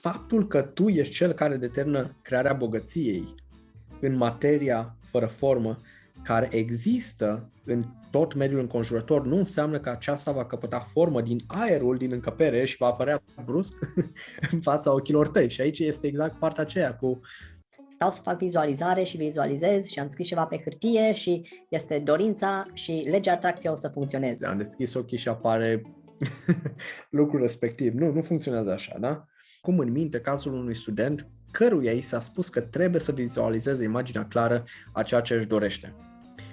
faptul că tu ești cel care determină crearea bogăției în materia fără formă, care există în tot mediul înconjurător, nu înseamnă că aceasta va căpăta formă din aerul din încăpere și va apărea brusc în fața ochilor tăi. Și aici este exact partea aceea cu stau să fac vizualizare și vizualizez și am scris ceva pe hârtie și este dorința și legea atracției o să funcționeze. Am deschis ochii și apare lucrul respectiv. Nu, nu funcționează așa, da? Cum în minte cazul unui student căruia i s-a spus că trebuie să vizualizeze imaginea clară a ceea ce își dorește.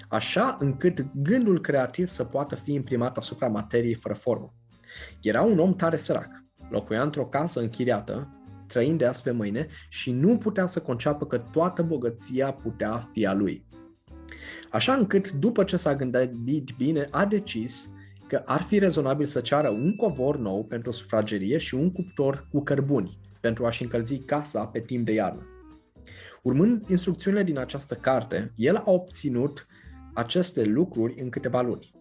Așa încât gândul creativ să poată fi imprimat asupra materiei fără formă. Era un om tare sărac. Locuia într-o casă închiriată, trăind de azi pe mâine și nu putea să conceapă că toată bogăția putea fi a lui. Așa încât, după ce s-a gândit bine, a decis că ar fi rezonabil să ceară un covor nou pentru sufragerie și un cuptor cu cărbuni pentru a-și încălzi casa pe timp de iarnă. Urmând instrucțiunile din această carte, el a obținut aceste lucruri în câteva luni.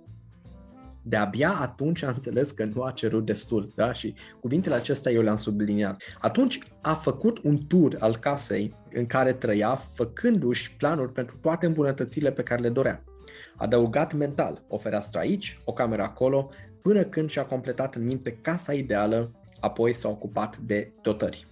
De-abia atunci a înțeles că nu a cerut destul, da? Și cuvintele acestea eu le-am subliniat. Atunci a făcut un tur al casei în care trăia, făcându-și planuri pentru toate îmbunătățile pe care le dorea. Adăugat mental, o fereastră aici, o cameră acolo, până când și-a completat în minte casa ideală, apoi s-a ocupat de dotări.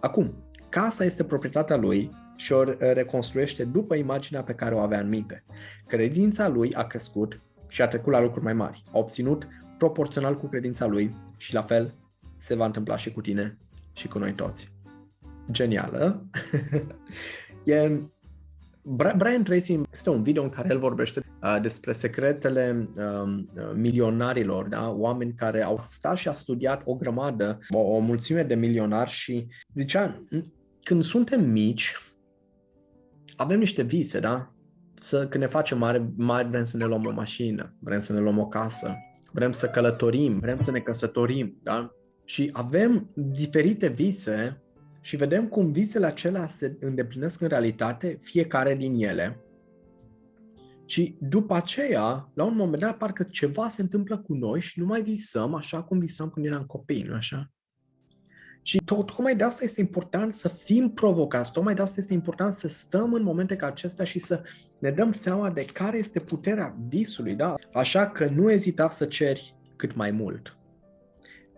Acum, casa este proprietatea lui și o reconstruiește după imaginea pe care o avea în minte. Credința lui a crescut și a trecut la lucruri mai mari. A obținut proporțional cu credința lui și la fel se va întâmpla și cu tine și cu noi toți. Genială! e Brian Tracy este un video în care el vorbește uh, despre secretele uh, milionarilor, da? oameni care au stat și au studiat o grămadă, o, o mulțime de milionari și zicea, când suntem mici, avem niște vise, da? Să, când ne facem mari, mari, vrem să ne luăm o mașină, vrem să ne luăm o casă, vrem să călătorim, vrem să ne căsătorim, da? Și avem diferite vise și vedem cum visele acelea se îndeplinesc în realitate, fiecare din ele. Și după aceea, la un moment dat, parcă ceva se întâmplă cu noi și nu mai visăm așa cum visăm când eram copii, nu așa? Și tocmai de asta este important să fim provocați, tocmai de asta este important să stăm în momente ca acestea și să ne dăm seama de care este puterea visului, da? Așa că nu ezita să ceri cât mai mult.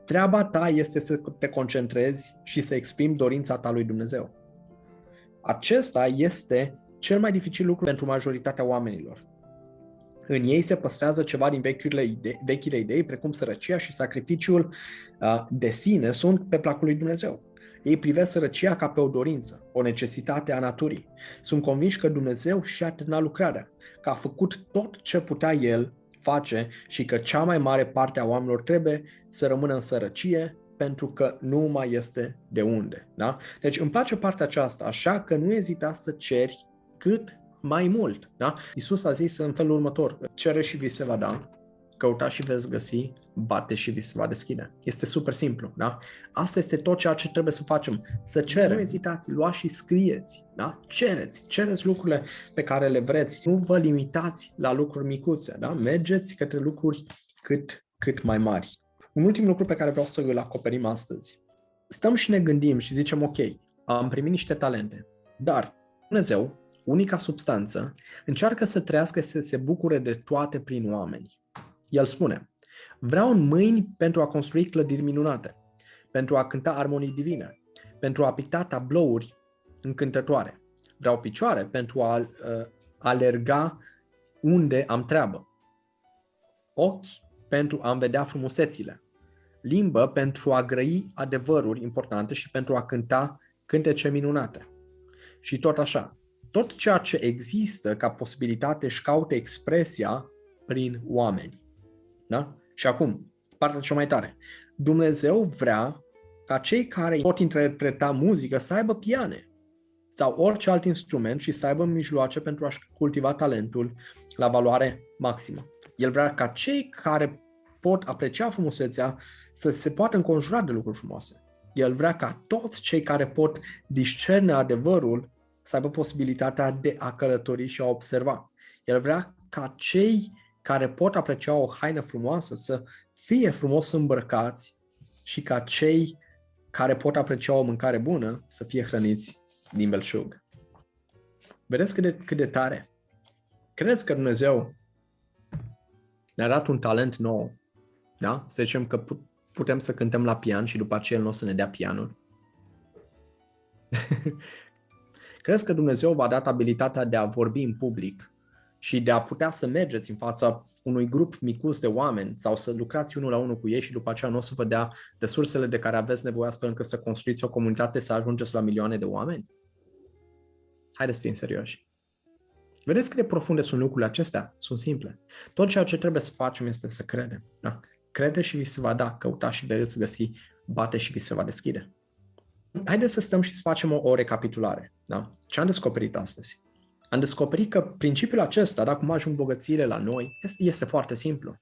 Treaba ta este să te concentrezi și să exprimi dorința ta lui Dumnezeu. Acesta este cel mai dificil lucru pentru majoritatea oamenilor. În ei se păstrează ceva din vechiile idei, vechile idei, precum sărăcia și sacrificiul uh, de sine sunt pe placul lui Dumnezeu. Ei privesc sărăcia ca pe o dorință, o necesitate a naturii. Sunt convinși că Dumnezeu și-a terminat lucrarea, că a făcut tot ce putea El face și că cea mai mare parte a oamenilor trebuie să rămână în sărăcie pentru că nu mai este de unde. Da? Deci îmi place partea aceasta, așa că nu ezita să ceri cât mai mult. Da? Isus a zis în felul următor, cere și vi se va da, căuta și veți găsi, bate și vi se va deschide. Este super simplu, da? Asta este tot ceea ce trebuie să facem. Să cerem. Nu ezitați, luați și scrieți, da? Cereți, cereți lucrurile pe care le vreți. Nu vă limitați la lucruri micuțe, da? Mergeți către lucruri cât, cât mai mari. Un ultim lucru pe care vreau să îl acoperim astăzi. Stăm și ne gândim și zicem, ok, am primit niște talente, dar Dumnezeu, unica substanță, încearcă să trăiască să se bucure de toate prin oameni. El spune, vreau în mâini pentru a construi clădiri minunate, pentru a cânta armonii divine, pentru a picta tablouri încântătoare. Vreau picioare pentru a uh, alerga unde am treabă. Ochi pentru a-mi vedea frumusețile. Limbă pentru a grăi adevăruri importante și pentru a cânta cântece minunate. Și tot așa. Tot ceea ce există ca posibilitate își caute expresia prin oameni. Da? Și acum, partea cea mai tare. Dumnezeu vrea ca cei care pot interpreta muzică să aibă piane sau orice alt instrument și să aibă mijloace pentru a-și cultiva talentul la valoare maximă. El vrea ca cei care pot aprecia frumusețea să se poată înconjura de lucruri frumoase. El vrea ca toți cei care pot discerne adevărul să aibă posibilitatea de a călători și a observa. El vrea ca cei care pot aprecia o haină frumoasă să fie frumos îmbrăcați și ca cei care pot aprecia o mâncare bună să fie hrăniți din belșug. Vedeți cât de, cât de tare? Credeți că Dumnezeu ne-a dat un talent nou? Da? Să zicem că putem să cântăm la pian și după aceea El nu o să ne dea pianul? Crezi că Dumnezeu v-a dat abilitatea de a vorbi în public și de a putea să mergeți în fața unui grup micus de oameni sau să lucrați unul la unul cu ei și după aceea nu o să vă dea resursele de care aveți nevoie astfel încât să construiți o comunitate, să ajungeți la milioane de oameni? Haideți să fim serioși. Vedeți cât de profunde sunt lucrurile acestea? Sunt simple. Tot ceea ce trebuie să facem este să credem. Da? Crede și vi se va da, căuta și veți găsi, bate și vi se va deschide. Haideți să stăm și să facem o, o recapitulare. Da? Ce am descoperit astăzi? Am descoperit că principiul acesta, da, cum ajung bogățiile la noi, este, este foarte simplu.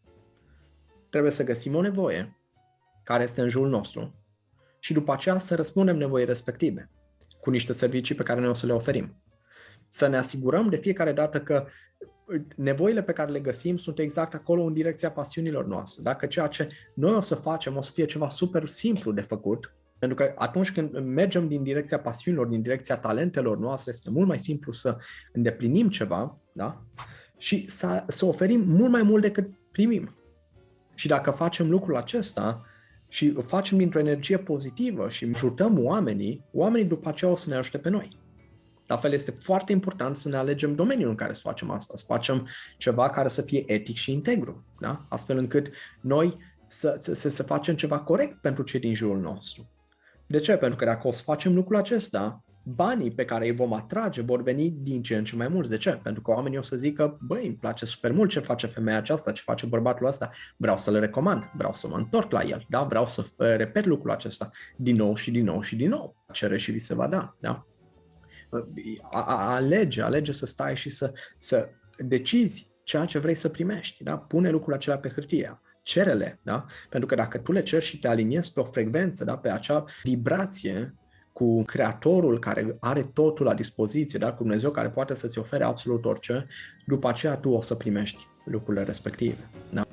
Trebuie să găsim o nevoie care este în jurul nostru și după aceea să răspundem nevoii respective cu niște servicii pe care noi o să le oferim. Să ne asigurăm de fiecare dată că nevoile pe care le găsim sunt exact acolo în direcția pasiunilor noastre. Dacă ceea ce noi o să facem o să fie ceva super simplu de făcut, pentru că atunci când mergem din direcția pasiunilor, din direcția talentelor noastre, este mult mai simplu să îndeplinim ceva da? și să, să oferim mult mai mult decât primim. Și dacă facem lucrul acesta și facem dintr-o energie pozitivă și ajutăm oamenii, oamenii după aceea o să ne ajute pe noi. La fel este foarte important să ne alegem domeniul în care să facem asta, să facem ceva care să fie etic și integru, da? astfel încât noi să, să, să facem ceva corect pentru cei din jurul nostru. De ce? Pentru că dacă o să facem lucrul acesta, banii pe care îi vom atrage vor veni din ce în ce mai mulți. De ce? Pentru că oamenii o să zică, băi, îmi place super mult ce face femeia aceasta, ce face bărbatul ăsta, vreau să le recomand, vreau să mă întorc la el, da? vreau să uh, repet lucrul acesta din nou și din nou și din nou. Cere și vi se va da. da? A, a, alege, alege să stai și să, să decizi ceea ce vrei să primești. Da? Pune lucrul acela pe hârtie cerele, da? Pentru că dacă tu le ceri și te aliniezi pe o frecvență, da? pe acea vibrație cu Creatorul care are totul la dispoziție, da? cu Dumnezeu care poate să-ți ofere absolut orice, după aceea tu o să primești lucrurile respective. Da?